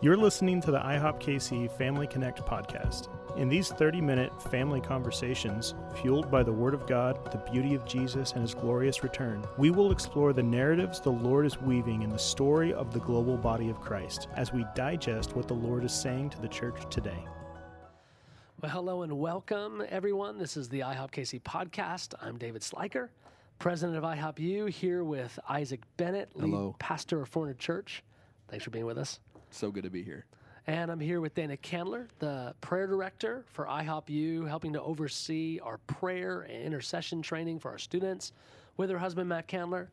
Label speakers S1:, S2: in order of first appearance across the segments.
S1: You're listening to the IHOP KC Family Connect podcast. In these 30 minute family conversations, fueled by the Word of God, the beauty of Jesus, and His glorious return, we will explore the narratives the Lord is weaving in the story of the global body of Christ as we digest what the Lord is saying to the church today.
S2: Well, hello and welcome, everyone. This is the IHOP KC podcast. I'm David Sliker, president of IHOP U, here with Isaac Bennett, lead
S3: Hello.
S2: pastor of Forerunner Church. Thanks for being with us.
S3: So good to be here.
S2: And I'm here with Dana Candler, the prayer director for IHOP U, helping to oversee our prayer and intercession training for our students with her husband, Matt Candler.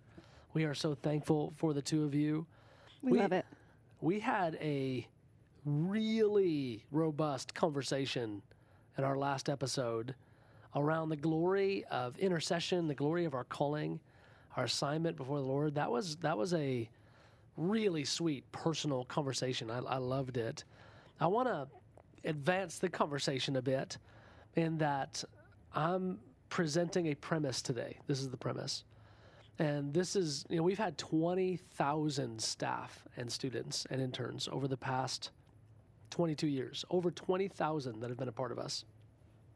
S2: We are so thankful for the two of you.
S4: We, love it.
S2: We had a really robust conversation in our last episode around the glory of intercession, the glory of our calling, our assignment before the Lord. That was that was a really sweet personal conversation. I, I loved it. I want to advance the conversation a bit in that I'm presenting a premise today. This is the premise. And this is, you know, we've had 20,000 staff and students and interns over the past 22 years, over 20,000 that have been a part of us.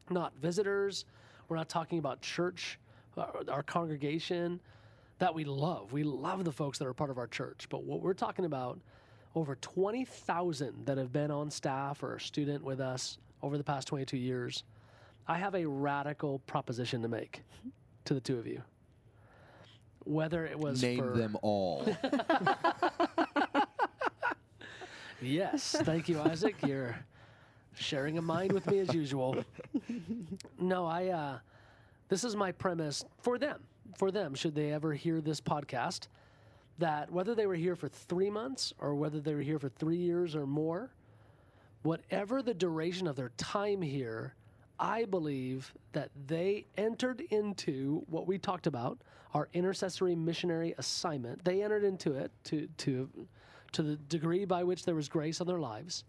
S2: Not visitors, we're not talking about church, our, our congregation that we love. We love the folks that are part of our church. But what we're talking about, over 20,000 that have been on staff or a student with us over the past 22 years, I have a radical proposition to make to the two of you. Whether it was
S3: Name
S2: for,
S3: them all.
S2: Yes, thank you, Isaac. You're sharing a mind with me as usual. No, I. Uh, this is my premise for them. For them, should they ever hear this podcast, that whether they were here for three months or whether they were here for three years or more, whatever the duration of their time here, I believe that they entered into what we talked about, our intercessory missionary assignment. They entered into it to to to the degree by which there was grace on their lives.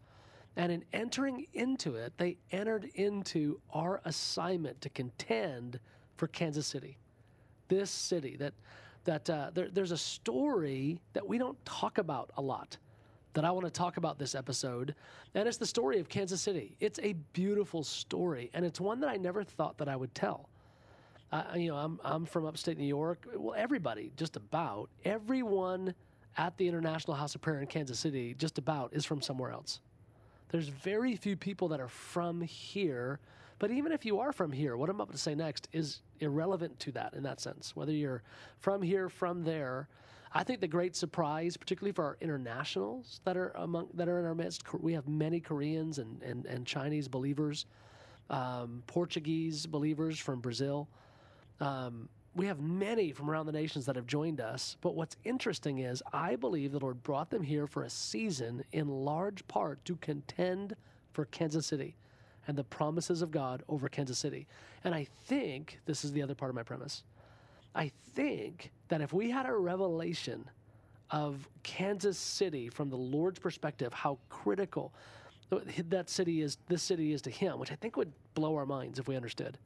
S2: And in entering into it, they entered into our assignment to contend for Kansas City. This city that that uh, there, there's a story that we don't talk about a lot that I want to talk about this episode, and it's the story of Kansas City. It's a beautiful story, and it's one that I never thought that I would tell. Uh, you know, I'm I'm from upstate New York. Well, everybody, just about everyone at the International House of Prayer in Kansas City, just about is from somewhere else. There's very few people that are from here. But even if you are from here, what I'm about to say next is irrelevant to that in that sense. Whether you're from here, from there, I think the great surprise, particularly for our internationals that are among that are in our midst, we have many Koreans and and, and Chinese believers, um, Portuguese believers from Brazil. Um, we have many from around the nations that have joined us. But what's interesting is I believe the Lord brought them here for a season in large part to contend for Kansas City and the promises of God over Kansas City. And I think this is the other part of my premise. I think that if we had a revelation of Kansas City from the Lord's perspective, how critical that city is, this city is to Him, which I think would blow our minds if we understood.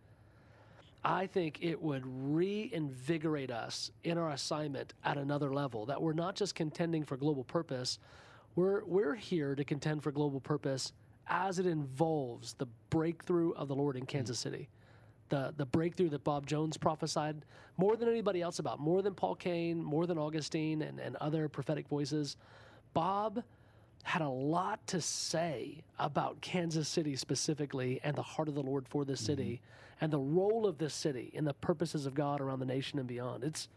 S2: I think it would reinvigorate us in our assignment at another level. That we're not just contending for global purpose, we're, we're here to contend for global purpose as it involves the breakthrough of the Lord in Kansas City. The, the breakthrough that Bob Jones prophesied more than anybody else about, more than Paul Cain, more than Augustine and, and other prophetic voices. Bob had a lot to say about Kansas City specifically and the heart of the Lord for this city mm-hmm. and the role of this city in the purposes of God around the nation and beyond. It's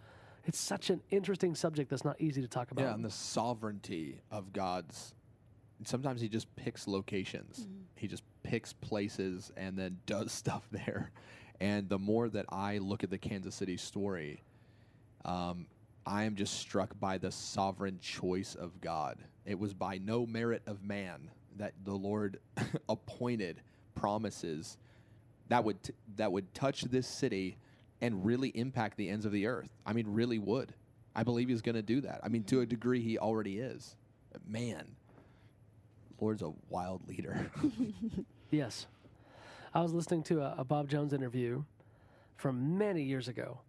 S2: it's such an interesting subject that's not easy to talk about.
S3: yeah, and the sovereignty of God's. Sometimes He just picks locations. He just picks places and then does stuff there. And the more that I look at the Kansas City story, um, I am just struck by the sovereign choice of God. It was by no merit of man that the Lord appointed promises that would t- that would touch this city and really impact the ends of the earth. I mean, really would. I believe He's going to do that. I mean, to a degree, He already is. Man, Lord's a wild leader.
S2: Yes. I was listening to a, a Bob Jones interview from many years ago,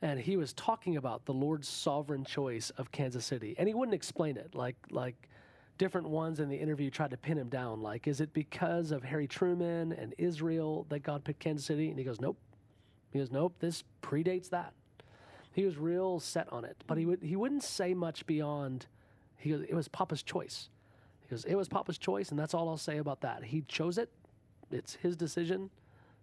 S2: and he was talking about the Lord's sovereign choice of Kansas City, and he wouldn't explain it like like different ones in the interview tried to pin him down. Like, is it because of Harry Truman and Israel that God picked Kansas City? And he goes, nope. He goes, nope. This predates that. He was real set on it, but he would he wouldn't say much beyond. He goes, it was Papa's choice. He goes, it was Papa's choice, and that's all I'll say about that. He chose it. It's his decision,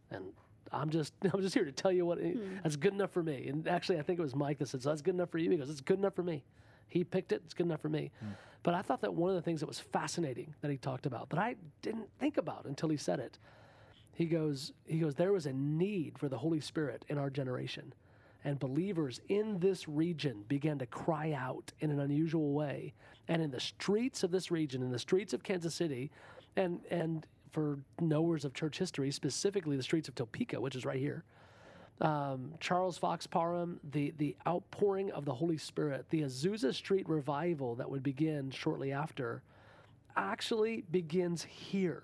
S2: and I'm just I'm just here to tell you what hmm. that's good enough for me. And actually, I think it was Mike that said, so "That's good enough for you." He goes, "It's good enough for me." He picked it. It's good enough for me. Hmm. But I thought that one of the things that was fascinating that he talked about that I didn't think about until he said it. He goes, he goes, there was a need for the Holy Spirit in our generation. And believers in this region began to cry out in an unusual way. And in the streets of this region, in the streets of Kansas City, and and for knowers of church history, specifically the streets of Topeka, which is right here, um, Charles Fox Parham, the, the outpouring of the Holy Spirit, the Azusa Street revival that would begin shortly after, actually begins here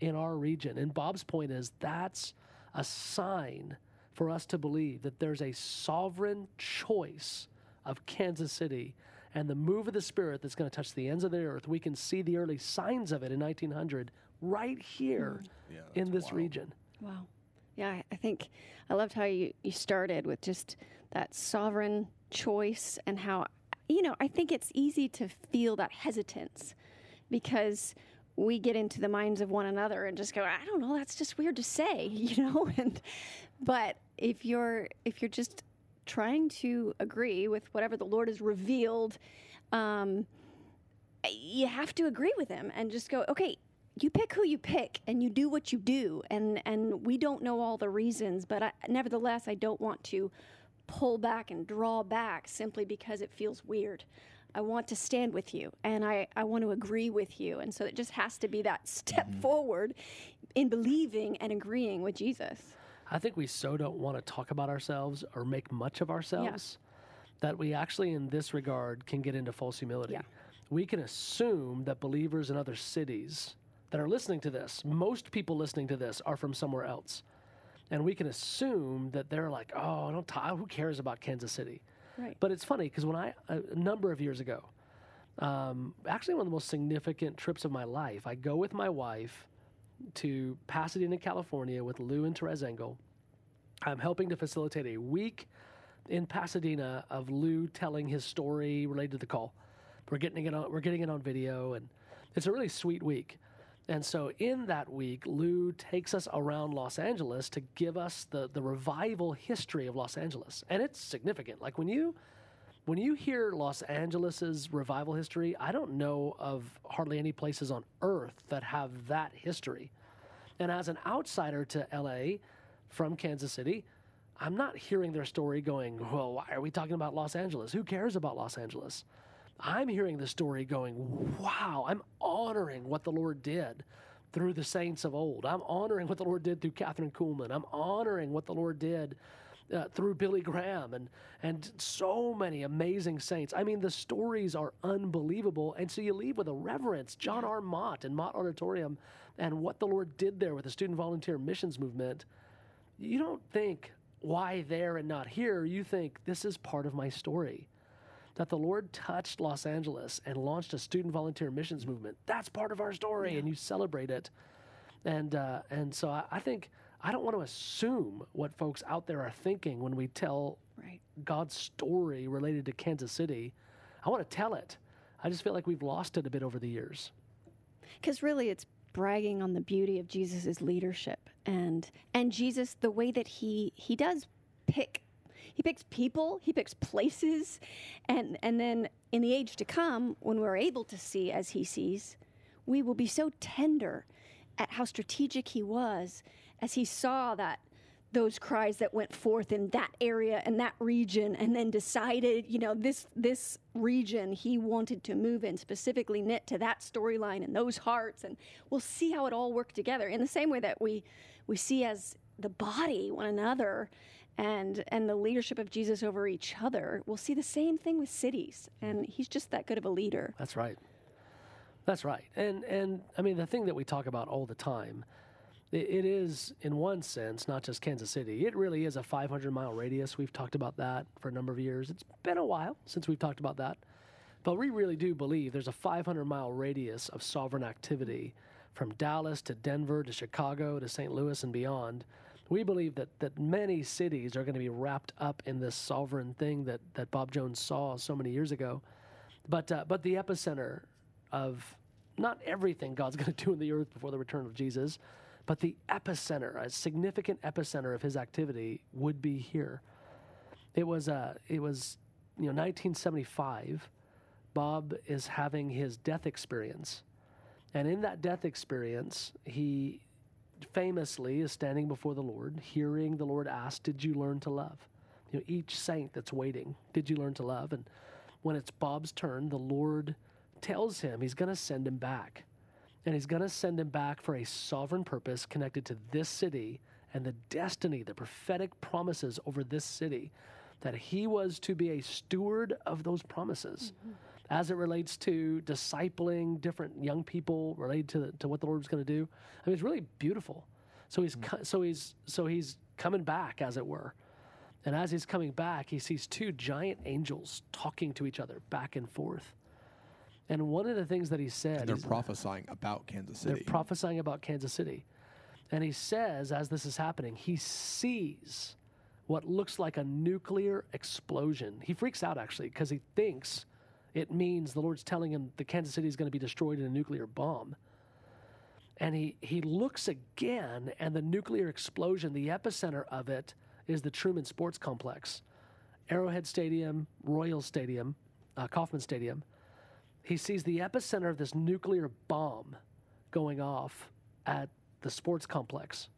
S2: in our region. And Bob's point is that's a sign for us to believe that there's a sovereign choice of Kansas City and the move of the Spirit that's going to touch the ends of the earth. We can see the early signs of it in 1900 right here mm.
S3: Yeah,
S2: in this
S3: wild.
S2: region.
S4: Wow. Yeah, I- I think I loved how you, you started with just that sovereign choice and how, you know, I think it's easy to feel that hesitance because we get into the minds of one another and just go, I don't know, that's just weird to say, you know? And, but if you're, if you're just trying to agree with whatever the Lord has revealed, um, you have to agree with him and just go, okay, you pick who you pick and you do what you do and and we don't know all the reasons but I, nevertheless i don't want to pull back and draw back simply because it feels weird i want to stand with you and i i want to agree with you and so it just has to be that step mm-hmm. forward in believing and agreeing with jesus
S2: I think we so don't want to talk about ourselves or make much of ourselves that we actually, in this regard, can get into false humility.
S4: Yeah.
S2: We can assume that believers in other cities that are listening to this, most people listening to this are from somewhere else. And we can assume that they're like, oh, don't talk, who cares about Kansas City?
S4: Right
S2: But it's funny because when I a number of years ago, um, actually one of the most significant trips of my life, I go with my wife to Pasadena, California with Lou and Therese Engle. I'm helping to facilitate a week in Pasadena of Lou telling his story related to the call. We're getting it on, we're getting it on video, and it's a really sweet week. And so in that week, Lou takes us around Los Angeles to give us the, the revival history of Los Angeles. And it's significant. Like when you when you hear Los Angeles's revival history, I don't know of hardly any places on earth that have that history. And as an outsider to LA from Kansas City, I'm not hearing their story going, well, why are we talking about Los Angeles? Who cares about Los Angeles? I'm hearing the story going, wow, I'm honoring what the Lord did through the saints of old. I'm honoring what the Lord did through Kathryn Kuhlman. I'm honoring what the Lord did uh, through Billy Graham and and so many amazing saints. I mean, the stories are unbelievable, and so you leave with a reverence. John R. Mott and Mott Auditorium, and what the Lord did there with the student volunteer missions movement. You don't think why there and not here. You think this is part of my story. That the Lord touched Los Angeles and launched a student volunteer missions movement. That's part of our story, and you celebrate it. And uh, and so I, I think I don't want to assume what folks out there are thinking when we tell
S4: right
S2: God's story related to Kansas City. I want to tell it. I just feel like we've lost it a bit over the years.
S4: because really it's bragging on the beauty of jesus' leadership and and jesus the way that he he does pick he picks people he picks places and and then in the age to come when we're able to see as he sees we will be so tender at how strategic he was as he saw that those cries that went forth in that area and that region and then decided you know this this region he wanted to move in specifically knit to that storyline and those hearts. And we'll see how it all worked together. In the same way that we we see as the body one another and and the leadership of Jesus over each other we'll see the same thing with cities and he's just that good of a leader
S2: That's right. That's right. And and I mean the thing that we talk about all the time, i it is in one sense not just Kansas City. It really is a 500 mile radius. We've talked about that for a number of years. It's been a while since we've talked about that. But we really do believe there's a 500 mile radius of sovereign activity from Dallas to Denver to Chicago to St. Louis and beyond. We believe that, that many cities are going to be wrapped up in this sovereign thing that, that Bob Jones saw so many years ago. But, uh, but the epicenter of not everything God's going to do in the earth before the return of Jesus, but the epicenter, a significant epicenter of his activity would be here. It was, uh, it was you know, 1975. Bob is having his death experience. And in that death experience, he famously is standing before the Lord, hearing the Lord ask, Did you learn to love? You know, each saint that's waiting, Did you learn to love? And when it's Bob's turn, the Lord tells him he's going to send him back. And he's going to send him back for a sovereign purpose connected to this city and the destiny, the prophetic promises over this city, that he was to be a steward of those promises. Mm-hmm. As it relates to discipling different young people related to, to what the Lord was going to do, I mean, it's really beautiful. So he's mm-hmm. so he's so he's coming back, as it were, and as he's coming back, he sees two giant angels talking to each other back and forth. And one of the things that he said,
S3: and they're prophesying about Kansas City.
S2: They're prophesying about Kansas City. And he says, as this is happening, he sees what looks like a nuclear explosion. He freaks out actually because he thinks it means the Lord's telling him the Kansas City is going to be destroyed in a nuclear bomb. And he, he looks again, and the nuclear explosion, the epicenter of it, is the Truman Sports Complex, Arrowhead Stadium, Royal Stadium, uh, Kauffman Stadium. He sees the epicenter of this nuclear bomb going off at the sports complex.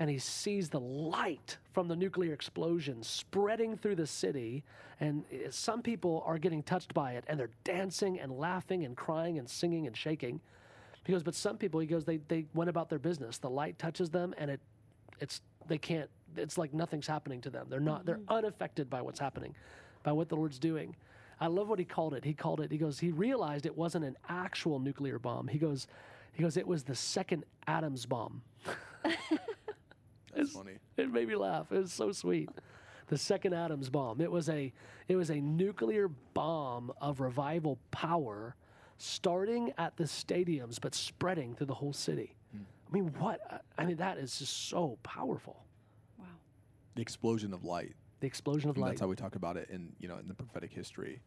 S2: And he sees the light from the nuclear explosion spreading through the city. And some people are getting touched by it and they're dancing and laughing and crying and singing and shaking. He goes, but some people, he goes, they, they went about their business. The light touches them and it, it's, they can't it's like nothing's happening to them. They're not, mm-hmm. they're unaffected by what's happening, by what the Lord's doing. I love what he called it. He called it, he goes, he realized it wasn't an actual nuclear bomb. He goes, he goes, it was the second atoms bomb.
S3: That's funny.
S2: It made me laugh. It was so sweet. The second atoms bomb. It was a it was a nuclear bomb of revival power starting at the stadiums but spreading through the whole city. Hmm. I mean, what? I mean, that is just so powerful. Wow.
S3: The explosion of light.
S2: The explosion of
S3: and
S2: light.
S3: That's how we talk about it in you know in the prophetic history.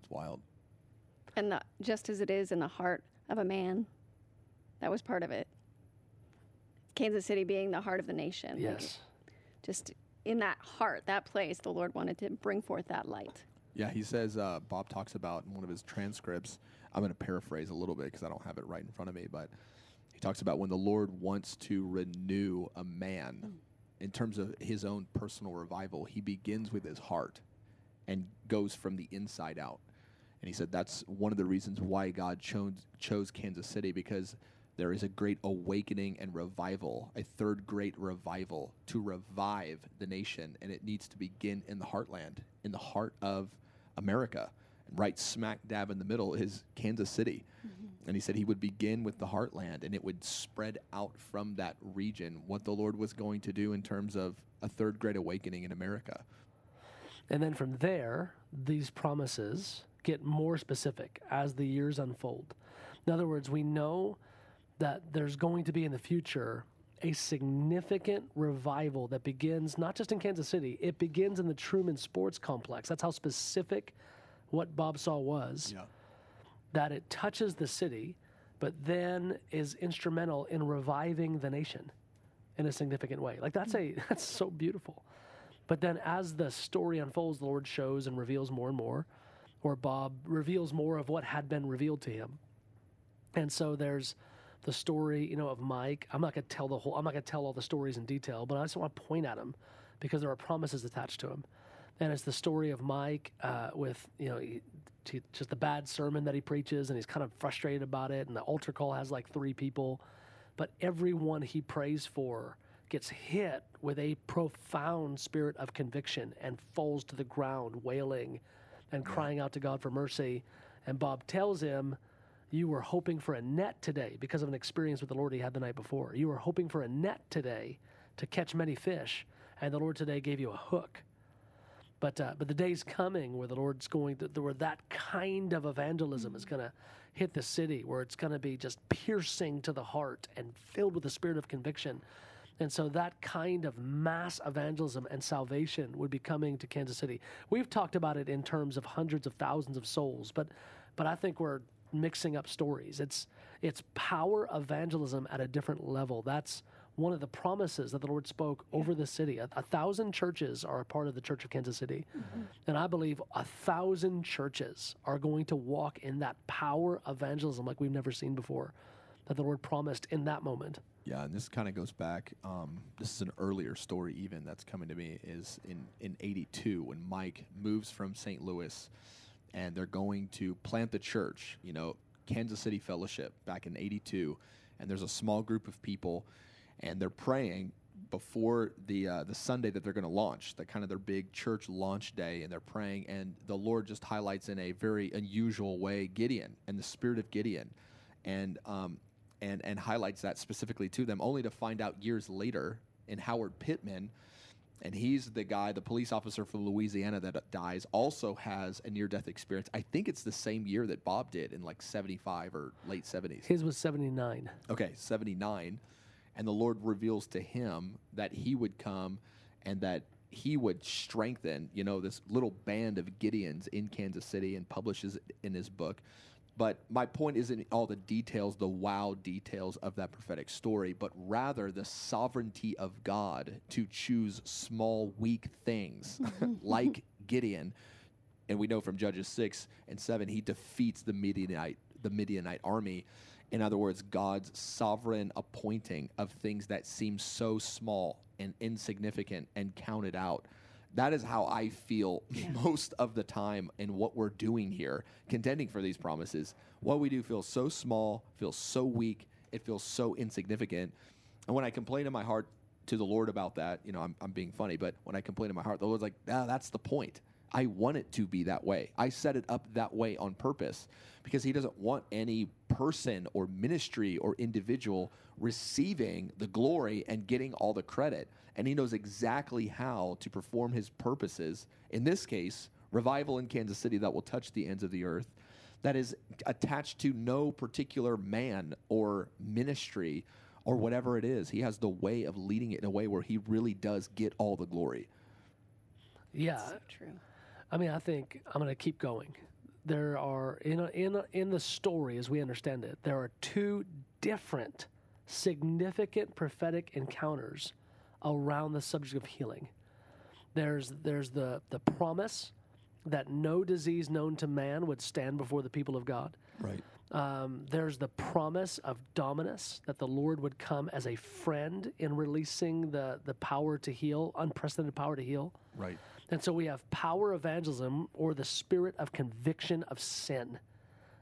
S3: It's wild.
S4: And the, just as it is in the heart of a man, that was part of it. Kansas City being the heart of the nation.
S2: Yes.
S4: Like just in that heart, that place, the Lord wanted to bring forth that light.
S3: Yeah, he says, uh, Bob talks about in one of his transcripts. I'm going to paraphrase a little bit because I don't have it right in front of me, but he talks about when the Lord wants to renew a man. Mm in terms of his own personal revival, he begins with his heart and goes from the inside out. And he said that's one of the reasons why God chose, chose Kansas City because there is a great awakening and revival, a third great revival to revive the nation. And it needs to begin in the heartland, in the heart of America. And right smack dab in the middle is Kansas City. Mm-hmm. And he said he would begin with the heartland and it would spread out from that region what the Lord was going to do in terms of a third great awakening in America.
S2: And then from there, these promises get more specific as the years unfold. In other words, we know that there's going to be in the future a significant revival that begins not just in Kansas City, it begins in the Truman Sports Complex. That's how specific what Bob saw was. Yeah that it touches the city, but then is instrumental in reviving the nation in a significant way. Like that's a that's so beautiful. But then as the story unfolds, the Lord shows and reveals more and more, or Bob reveals more of what had been revealed to him. And so there's the story, you know, of Mike. I'm not going to tell the whole. I'm not going to tell all the stories in detail, but I just want to point at him because there are promises attached to him. And it's the story of Mike uh, with you know just the bad sermon that he preaches, and he's kind of frustrated about it. And the altar call has like three people, but everyone he prays for gets hit with a profound spirit of conviction and falls to the ground wailing and crying out to God for mercy. And Bob tells him, You were hoping for a net today because of an experience with the Lord he had the night before. You were hoping for a net today to catch many fish, and the Lord today gave you a hook. But uh, but the day's coming where the Lord's going to where that kind of evangelism is going to hit the city, where it's going to be just piercing to the heart and filled with the spirit of conviction. And so that kind of mass evangelism and salvation would be coming to Kansas City. We've talked about it in terms of hundreds of thousands of souls, but but I think we're mixing up stories. It's it's power evangelism at a different level. That's one of the promises that the Lord spoke over the city. A, a thousand churches are a part of the Church of Kansas City. Mm-hmm. And I believe a thousand churches are going to walk in that power evangelism like we've never seen before that the Lord promised in that moment.
S3: Yeah, and this kind of goes back. Um, this is an earlier story, even that's coming to me. Is in in '82 when Mike moves from St. Louis, and they're going to plant the church. You know, Kansas City Fellowship back in '82, and there's a small group of people and they're praying before the uh, the Sunday that they're going to launch, the kind of their big church launch day, and they're praying, and the Lord just highlights in a very unusual way Gideon and the spirit of Gideon, and um, and and highlights that specifically to them, only to find out years later in Howard Pittman, and he's the guy, the police officer from Louisiana that dies, also has a near death experience. I think it's the same year that Bob did in like seventy five or late seventies.
S2: His was seventy nine.
S3: Okay, seventy nine and the Lord reveals to him that he would come and that he would strengthen, you know, this little band of Gideons in Kansas City and publishes it in his book. But my point isn't all the details, the wow details of that prophetic story, but rather the sovereignty of God to choose small, weak things mm-hmm. like Gideon. And we know from Judges 6 and 7, he defeats the Midianite, the Midianite army in other words, God's sovereign appointing of things that seem so small and insignificant and counted out. That is how I feel yeah. most of the time in what we're doing here, contending for these promises. What we do feels so small, feels so weak, it feels so insignificant. And when I complain in my heart to the Lord about that, you know, I'm, I'm being funny, but when I complain in my heart, the Lord's like, ah, that's the point. I want it to be that way. I set it up that way on purpose because he doesn't want any person or ministry or individual receiving the glory and getting all the credit. And he knows exactly how to perform his purposes. In this case, revival in Kansas City that will touch the ends of the earth, that is attached to no particular man or ministry or whatever it is. He has the way of leading it in a way where he really does get all the glory.
S2: Yeah. So true. I mean, I think I'm going to keep going. There are in a, in a, in the story, as we understand it, there are two different significant prophetic encounters around the subject of healing. There's there's the the promise that no disease known to man would stand before the people of God.
S3: Right.
S2: Um, there's the promise of Dominus that the Lord would come as a friend in releasing the the power to heal, unprecedented power to heal.
S3: Right.
S2: And so we have power evangelism or the spirit of conviction of sin.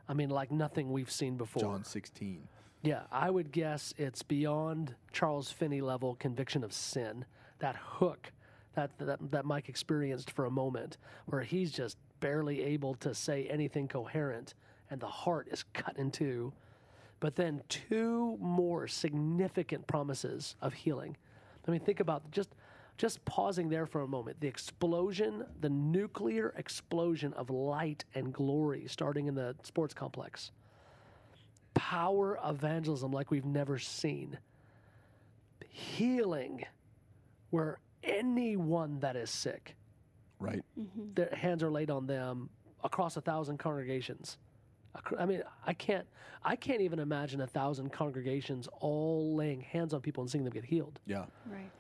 S2: I mean, like nothing we've seen before.
S3: John 16.
S2: Yeah, I would guess it's beyond Charles Finney level conviction of sin. That hook that, that, that Mike experienced for a moment, where he's just barely able to say anything coherent and the heart is cut in two. But then two more significant promises of healing. I mean, think about just just pausing there for a moment, the explosion, the nuclear explosion of light and glory starting in the sports complex. Power evangelism like we've never seen. Healing where anyone that is sick,
S3: right,
S2: mm-hmm. their hands are laid on them across a thousand congregations. I mean, I can't, I can't even imagine a thousand congregations all laying hands on people and seeing them get healed.
S3: Yeah,
S4: right.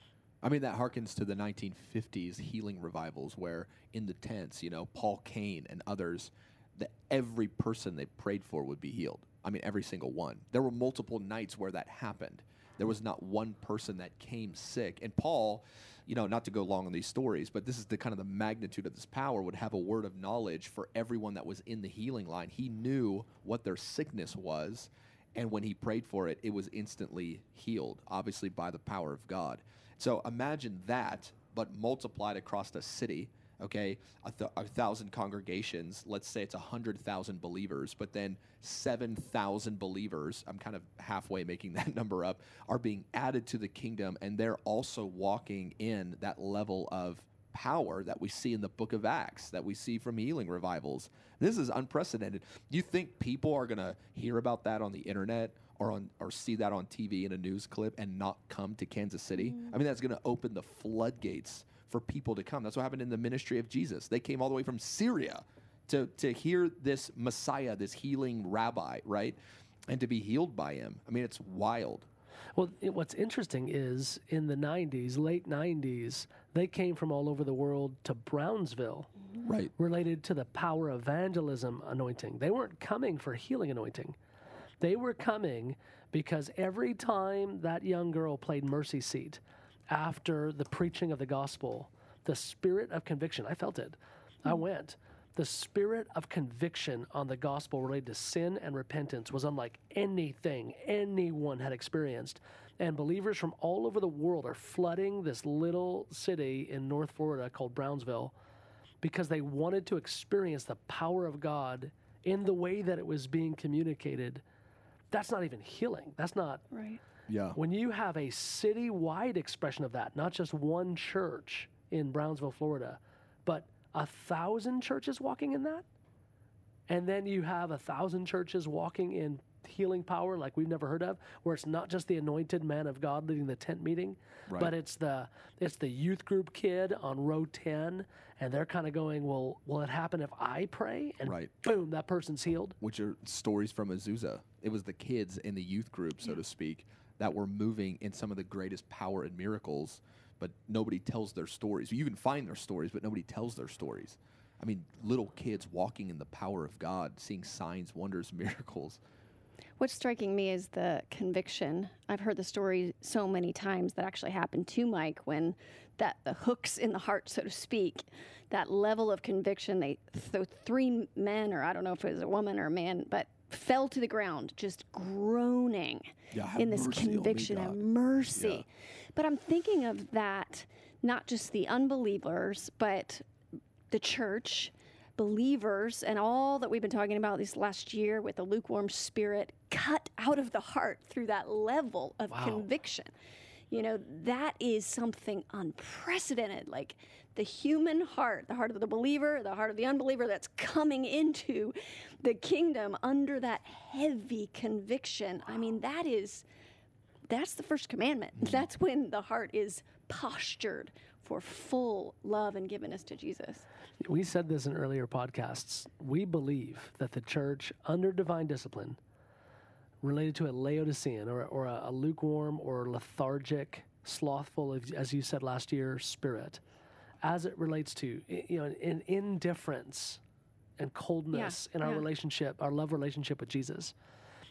S3: I mean, that harkens to the 1950s healing revivals where in the tents, you know, Paul Cain and others, that every person they prayed for would be healed. I mean, every single one. There were multiple nights where that happened. There was not one person that came sick. And Paul, you know, not to go long on these stories, but this is the kind of the magnitude of this power, would have a word of knowledge for everyone that was in the healing line. He knew what their sickness was. And when he prayed for it, it was instantly healed, obviously by the power of God. So imagine that, but multiplied across the city. Okay, a, th- a thousand congregations. Let's say it's a hundred thousand believers, but then seven thousand believers. I'm kind of halfway making that number up. Are being added to the kingdom, and they're also walking in that level of power that we see in the book of Acts, that we see from healing revivals. This is unprecedented. You think people are going to hear about that on the internet or on or see that on TV in a news clip and not come to Kansas City? I mean, that's going to open the floodgates for people to come. That's what happened in the ministry of Jesus. They came all the way from Syria to to hear this Messiah, this healing rabbi, right? And to be healed by him. I mean, it's wild.
S2: Well, it, what's interesting is in the 90s, late 90s, they came from all over the world to Brownsville
S3: Right.
S2: related to the power evangelism anointing. They weren't coming for healing anointing. They were coming because every time that young girl played mercy seat after the preaching of the gospel, the spirit of conviction, I felt it. I hmm. went. The spirit of conviction on the gospel related to sin and repentance was unlike anything anyone had experienced. And believers from all over the world are flooding this little city in North Florida called Brownsville because they wanted to experience the power of God in the way that it was being communicated. That's not even healing. That's not
S4: Right.
S3: Yeah.
S2: when you have a citywide expression of that, not just one church in Brownsville, Florida, but a thousand churches walking in that, and then you have a thousand churches walking in healing power like we've never heard of, where it's not just the anointed man of God leading the tent meeting,
S3: Right.
S2: but it's the it's the youth group kid on row ten, and they're kind of going, well, will it happen if I pray? And
S3: Right.
S2: boom, that person's healed.
S3: which are stories from Azusa. It was the kids in the youth group, so to speak, that were moving in some of the greatest power and miracles, but nobody tells their stories. You can find their stories, but nobody tells their stories. I mean, little kids walking in the power of God, seeing signs, wonders, miracles.
S4: What's striking me is the conviction. I've heard the story so many times that actually happened to Mike when that the hooks in the heart, so to speak, that level of conviction. They so three men, or I don't know if it was a woman or a man, but fell to the ground just groaning
S3: Yeah,
S4: in this
S3: me,
S4: conviction
S3: God.
S4: of mercy. But I'm thinking of that not just the unbelievers, but the church, believers, and all that we've been talking about this last year with the lukewarm spirit cut out of the heart through that level of
S2: Wow.
S4: conviction. You know, that is something unprecedented. Like the human heart, the heart of the believer, the heart of the unbeliever that's coming into the kingdom under that heavy conviction. I mean, that is that's the first commandment. Mm-hmm. That's when the heart is postured for full love and givenness to Jesus.
S2: We said this in earlier podcasts. We believe that the church, under divine discipline, related to a Laodicean or, or a, a lukewarm or lethargic, slothful, as- you said last year, spirit, as it relates to you know in indifference and coldness in our
S4: yeah.
S2: relationship, our love relationship with Jesus.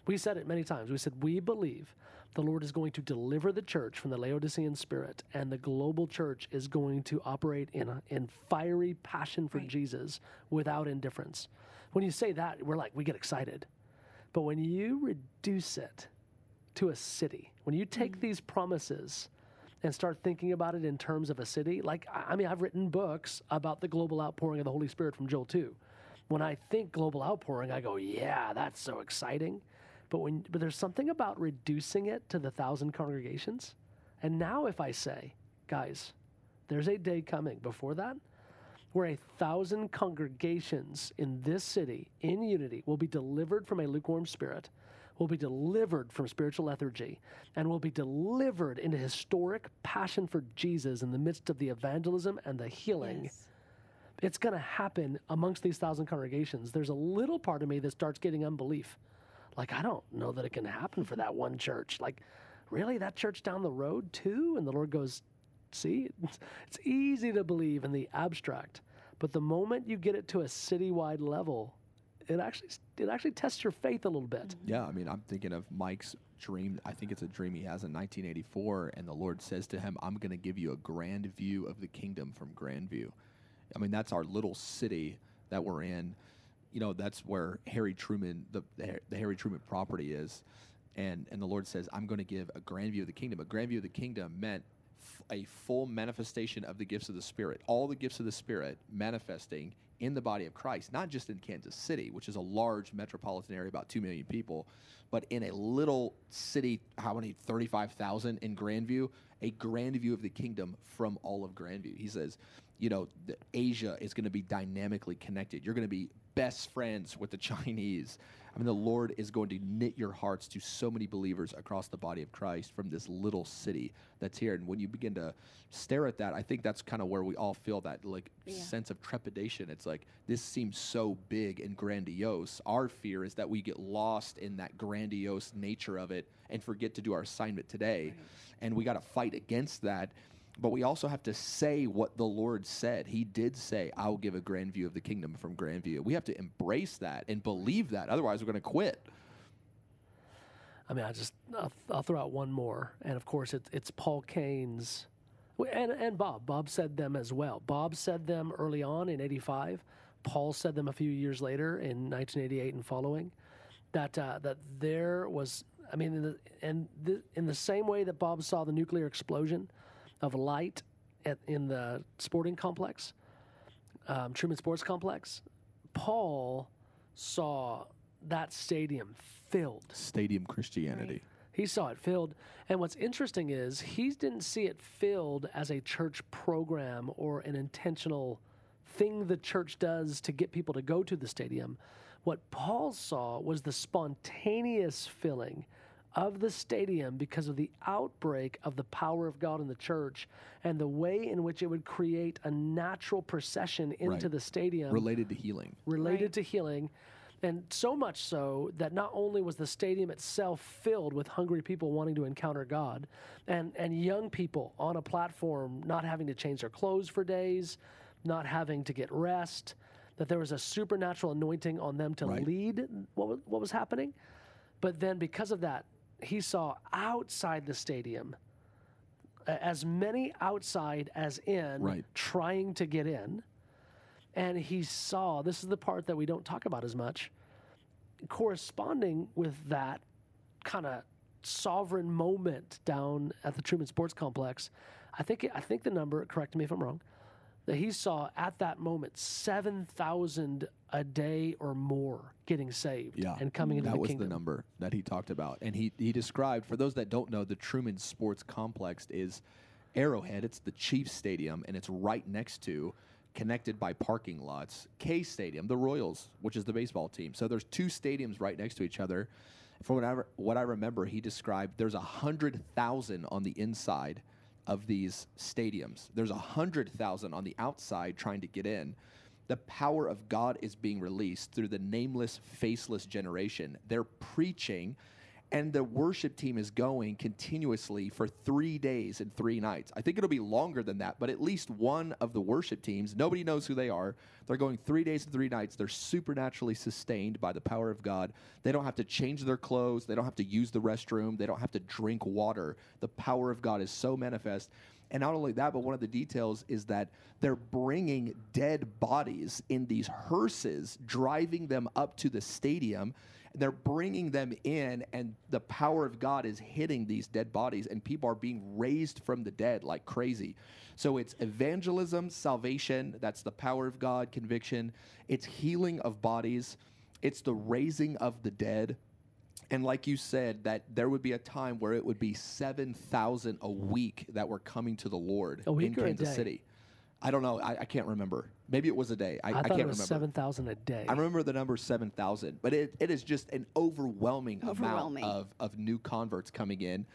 S2: We said it many times. We said we believe the Lord is going to deliver the church from the Laodicean spirit, and the global church is going to operate in a, in fiery passion for Jesus without indifference. When you say that, we're like we get excited, but when you reduce it to a city, when you take mm. these promises and start thinking about it in terms of a city, like I I mean, I've written books about the global outpouring of the Holy Spirit from Joel 2. When I think global outpouring, I go, yeah, that's so exciting. But when but there's something about reducing it to the thousand congregations. And now if I say, guys, there's a day coming before that where a thousand congregations in this city in unity will be delivered from a lukewarm spirit, will be delivered from spiritual lethargy, and will be delivered into historic passion for Jesus in the midst of the evangelism and the healing. It's going to happen amongst these thousand congregations. There's a little part of me that starts getting unbelief. Like, I don't know that it can happen for that one church. Like, really? That church down the road, too? And the Lord goes, See, it's, easy to believe in the abstract, but the moment you get it to a citywide level, it actually it actually tests your faith a little bit.
S3: Yeah, I mean, I'm thinking of Mike's dream. I think it's a dream he has in 1984, and the Lord says to him, "I'm going to give you a grand view of the kingdom from Grandview." I mean, that's our little city that we're in. You know, that's where Harry Truman, the the, Harry Truman property is, and and the Lord says, "I'm going to give a grand view of the kingdom." A grand view of the kingdom meant f- a full manifestation of the gifts of the Spirit, all the gifts of the Spirit manifesting in the body of Christ, not just in Kansas City, which is a large metropolitan area, about 2 million people, but in a little city, how many, 35,000 in Grandview, a grand view of the kingdom from all of Grandview. He says, you know, Asia is going to be dynamically connected. You're going to be best friends with the Chinese. I mean, the Lord is going to knit your hearts to so many believers across the body of Christ from this little city that's here. And when you begin to stare at that, I think that's kind of where we all feel that like
S4: Yeah.
S3: sense of trepidation. It's like this seems so big and grandiose. Our fear is that we get lost in that grandiose nature of it and forget to do our assignment today. And we got to fight against that. But we also have to say what the Lord said. He did say, I will give a grand view of the kingdom from Grandview. We have to embrace that and believe that. Otherwise, we're going to quit.
S2: I mean, I just I'll, I'll throw out one more, and of course it's it's Paul Cain's, and and Bob. Bob said them as well. Bob said them early on in '85. Paul said them a few years later in 1988 and following. That uh, that there was, I mean, in the, and the, in the same way that Bob saw the nuclear explosion of light at, in the sporting complex, um, Truman Sports Complex, Paul saw that stadium filled.
S3: Stadium Christianity.
S2: He saw it filled. And what's interesting is he didn't see it filled as a church program or an intentional thing the church does to get people to go to the stadium. What Paul saw was the spontaneous filling of the stadium because of the outbreak of the power of God in the church and the way in which it would create a natural procession into
S3: Right.
S2: the stadium
S3: Related to healing.
S2: related
S4: Right.
S2: to healing. And so much so that not only was the stadium itself filled with hungry people wanting to encounter God and, and young people on a platform not having to change their clothes for days, not having to get rest, that there was a supernatural anointing on them to
S3: Right.
S2: lead what what was happening. But then because of that, he saw outside the stadium as many outside as in
S3: Right.
S2: trying to get in and he saw this is the part that we don't talk about as much corresponding with that kind of sovereign moment down at the Truman Sports Complex I think I think the number correct me if I'm wrong that he saw at that moment 7,000 a day or more getting saved
S3: Yeah.
S2: and coming into
S3: that
S2: the
S3: was
S2: kingdom.
S3: the number that he talked about. And he, he described for those that don't know the truman sports complex is arrowhead. It's the chiefs stadium and it's right next to connected by parking lots k stadium the royals which is the baseball team. So there's two stadiums right next to each other. From what I, re- what I remember he described there's a hundred thousand on the inside of these stadiums. There's a hundred thousand on the outside trying to get in the power of God is being released through the nameless, faceless generation. They're preaching, and the worship team is going continuously for three days and three nights. I think it'll be longer than that, but at least one of the worship teams, nobody knows who they are. They're going three days and three nights. They're supernaturally sustained by the power of God. They don't have to change their clothes, they don't have to use the restroom, they don't have to drink water. The power of God is so manifest. And not only that, but one of the details is that they're bringing dead bodies in these hearses, driving them up to the stadium. They're bringing them in, and the power of God is hitting these dead bodies, and people are being raised from the dead like crazy. So it's evangelism, salvation, that's the power of God, conviction. It's healing of bodies, it's the raising of the dead. And like you said, that there would be a time where it would be 7,000 a week that were coming to the Lord
S2: A week
S3: in
S2: or a
S3: Kansas
S2: day?
S3: City. I don't know. I, I can't remember. Maybe it was a day. I,
S2: I,
S3: I,
S2: thought
S3: can't
S2: it was
S3: remember.
S2: 7,000 a day
S3: I remember the number 7,000, but it, it is just an overwhelming,
S4: Overwhelming.
S3: amount of, of new converts coming in.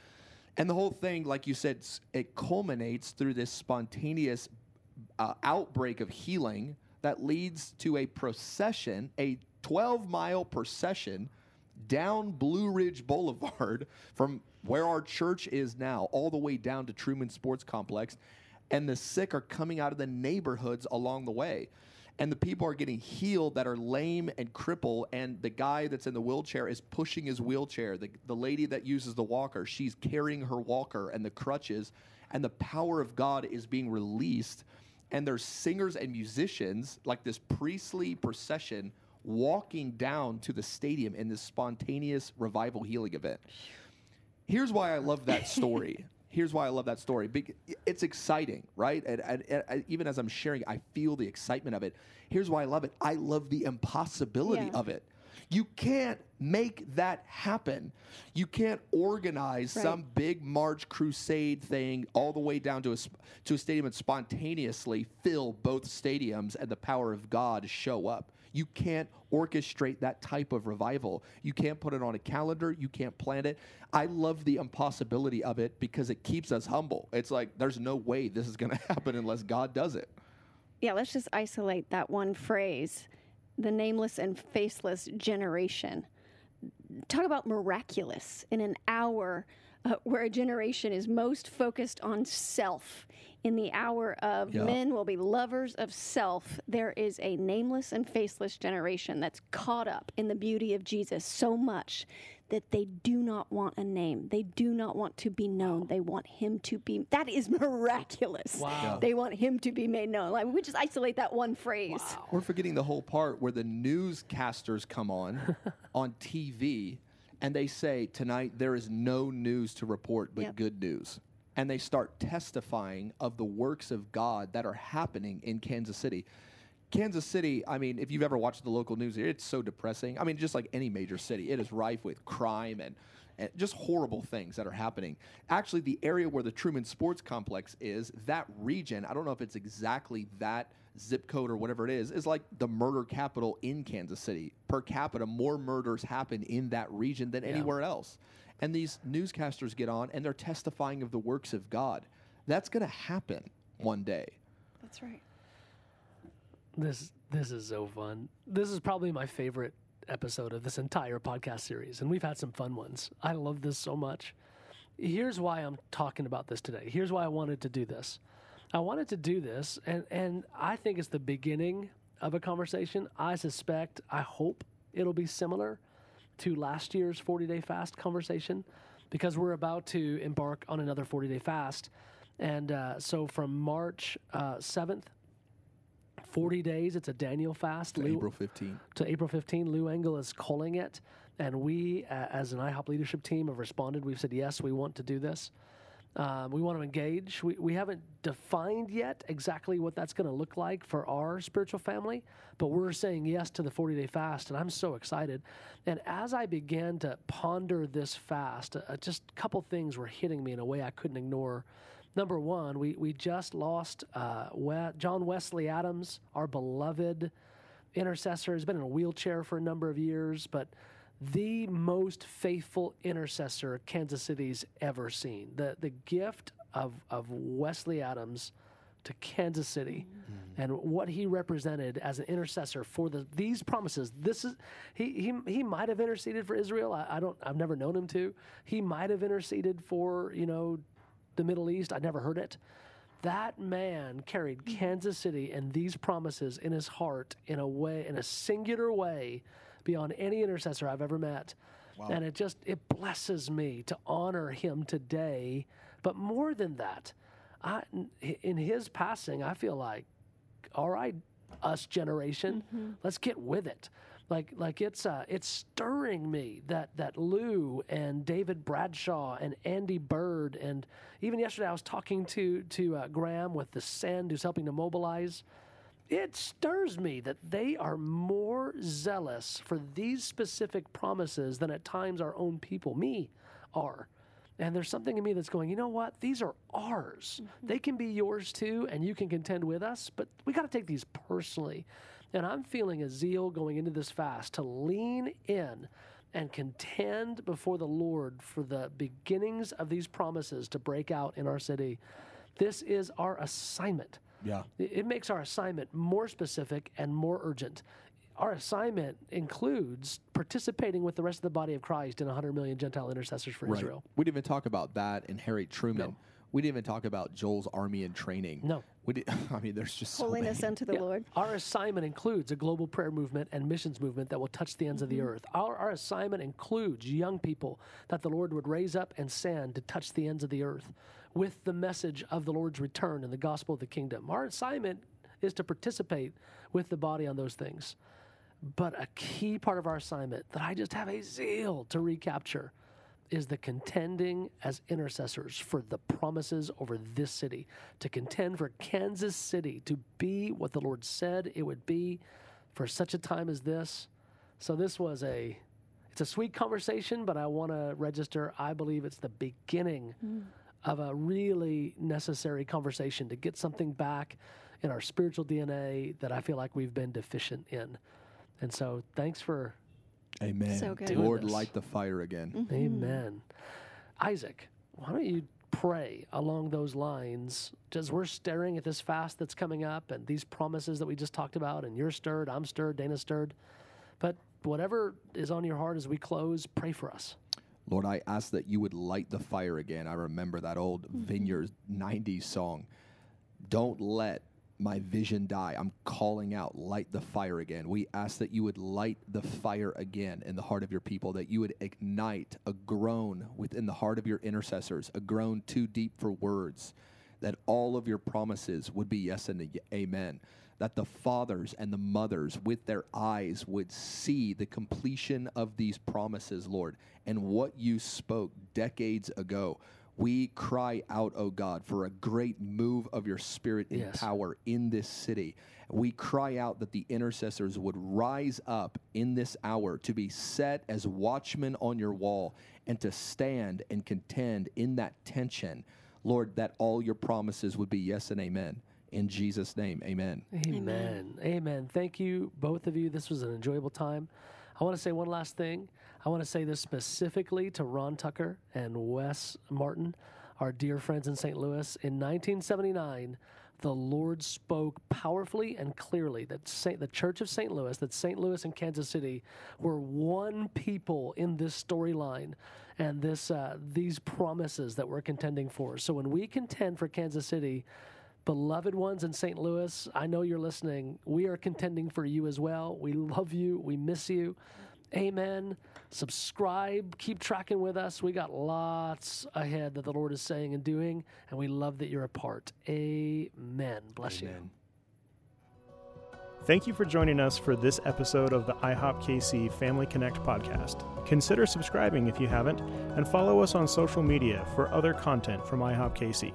S3: And the whole thing, like you said, it culminates through this spontaneous uh, outbreak of healing that leads to a procession, a 12 mile procession down Blue Ridge Boulevard from where our church is now, all the way down to Truman Sports Complex. And the sick are coming out of the neighborhoods along the way. And the people are getting healed that are lame and crippled. And the guy that's in the wheelchair is pushing his wheelchair. The, the lady that uses the walker, she's carrying her walker and the crutches. And the power of God is being released. And there's singers and musicians, like this priestly procession, walking down to the stadium in this spontaneous revival healing event. Here's why I love that story. Here's why I love that story. It's exciting, right? And, and, and even as I'm sharing, I feel the excitement of it. Here's why I love it. I love the impossibility
S4: Yeah.
S3: of it. You can't make that happen. You can't organize
S4: Right.
S3: some big March crusade thing all the way down to a to a stadium and spontaneously fill both stadiums and the power of God show up. You can't orchestrate that type of revival. You can't put it on a calendar. You can't plan it. I love the impossibility of it because it keeps us humble. It's like there's no way this is going to happen unless God does it.
S4: Yeah, let's just isolate that one phrase the nameless and faceless generation. Talk about miraculous in an hour uh, where a generation is most focused on self. In the hour of
S3: Yeah.
S4: men will be lovers of self, there is a nameless and faceless generation that's caught up in the beauty of Jesus so much that they do not want a name. They do not want to be known. They want him to be. That is miraculous.
S2: Wow. Yeah.
S4: They want him to be made known. Like we just isolate that one phrase.
S3: We're forgetting the whole part where the newscasters come on on TV and they say tonight there is no news to report but
S4: Yep.
S3: good news. And they start testifying of the works of God that are happening in Kansas City. Kansas City, I mean, if you've ever watched the local news, it's so depressing. I mean, just like any major city, it is rife with crime and, and just horrible things that are happening. Actually, the area where the Truman Sports Complex is, that region, I don't know if it's exactly that zip code or whatever it is, is like the murder capital in Kansas City. Per capita, more murders happen in that region than anywhere else. And these newscasters get on and they're testifying of the works of God. That's going to happen one day.
S4: That's right.
S2: This this is so fun. This is probably my favorite episode of this entire podcast series, and we've had some fun ones. I love this so much. Here's why I'm talking about this today. Here's why I wanted to do this. I wanted to do this, and and I think it's the beginning of a conversation. I suspect, I hope it'll be similar to last year's 40 day fast conversation because we're about to embark on another 40 day fast. And uh, so from March uh, 7th 40 days. It's a Daniel fast. Lou-
S3: April 15th.
S2: to April 15. Lou Engle is calling it. And we, uh, as an IHOP leadership team, have responded. We've said, yes, we want to do this. Um, we want to engage. We, we haven't defined yet exactly what that's going to look like for our spiritual family, but we're saying yes to the 40 day fast, and I'm so excited. And as I began to ponder this fast, uh, just a couple things were hitting me in a way I couldn't ignore. Number one, we, we just lost uh, John Wesley Adams, our beloved intercessor. He's been in a wheelchair for a number of years, but the most faithful intercessor Kansas City's ever seen. The the gift of of Wesley Adams to Kansas City mm. and what he represented as an intercessor for the these promises. This is he he he might have interceded for Israel. I, I don't I've never known him to. He might have interceded for, you know, the Middle East. I never heard it. That man carried mm. Kansas City and these promises in his heart in a way, in a singular way, beyond any intercessor I've ever met. And it just it blesses me to honor him today. But more than that, I, in his passing, I feel like, all right, us generation, let's get with it. Like, like it's uh, it's stirring me that that Lou and David Bradshaw and Andy Byrd and even yesterday I was talking to to uh, Graham with the Send who's helping to mobilize. It stirs me that they are more zealous for these specific promises than at times our own people, me, are. And there's something in me that's going, you know what? These are ours. Mm-hmm. They can be yours too, and you can contend with us, but we got to take these personally. And I'm feeling a zeal going into this fast to lean in and contend before the Lord for the beginnings of these promises to break out in our city. This is our assignment.
S3: Yeah.
S2: It it makes our assignment more specific and more urgent. Our assignment includes participating with the rest of the body of Christ in 100 million Gentile intercessors for Israel.
S3: We didn't even talk about that in Harry Truman. We didn't even talk about Joel's army in training.
S2: No.
S3: We did, I mean, there's just so
S4: Holiness
S3: many.
S4: unto the
S2: Yeah.
S4: Lord.
S2: Our assignment includes a global prayer movement and missions movement that will touch the ends of the mm-hmm. earth. Our, our assignment includes young people that the Lord would raise up and send to touch the ends of the earth with the message of the Lord's return and the gospel of the kingdom. Our assignment is to participate with the body on those things. But a key part of our assignment that I just have a zeal to recapture is the contending as intercessors for the promises over this city, to contend for Kansas City to be what the Lord said it would be for such a time as this. So this was a it's a sweet conversation, but I want to register I believe it's the beginning mm. Of a really necessary conversation to get something back in our spiritual DNA that I feel like we've been deficient in. And so thanks for
S3: Amen.
S4: So good.
S3: Lord,
S2: this.
S3: light the fire again. Mm-hmm.
S2: Amen. Isaac, why don't you pray along those lines as we're staring at this fast that's coming up and these promises that we just talked about, and you're stirred, I'm stirred, Dana's stirred. But whatever is on your heart as we close, pray for us.
S3: Lord, I ask that you would light the fire again. I remember that old mm-hmm. Vineyard 90s song. Don't let my vision die. I'm calling out, light the fire again. We ask that you would light the fire again in the heart of your people, that you would ignite a groan within the heart of your intercessors, a groan too deep for words, that all of your promises would be yes and amen. That the fathers and the mothers with their eyes would see the completion of these promises, Lord, and what you spoke decades ago. We cry out, oh God, for a great move of your spirit in
S2: Yes.
S3: power in this city. We cry out that the intercessors would rise up in this hour to be set as watchmen on your wall and to stand and contend in that tension. Lord, that all your promises would be yes and amen. In Jesus' name, amen.
S2: Amen. Amen. Thank you, both of you. This was an enjoyable time. I want to say one last thing. I want to say this specifically to Ron Tucker and Wes Martin, our dear friends in St. Louis. In 1979, the Lord spoke powerfully and clearly that Saint, the Church of St. Louis, that St. Louis and Kansas City were one people in this storyline and this uh, these promises that we're contending for. So when we contend for Kansas City, beloved ones in St. Louis, I know you're listening. We are contending for you as well. We love you. We miss you. Amen. Subscribe. Keep tracking with us. We got lots ahead that the Lord is saying and doing, and we love that you're a part. Amen. Bless you.
S3: Amen.
S1: Thank you for joining us for this episode of the IHOP KC Family Connect podcast. Consider subscribing if you haven't, and follow us on social media for other content from IHOP KC.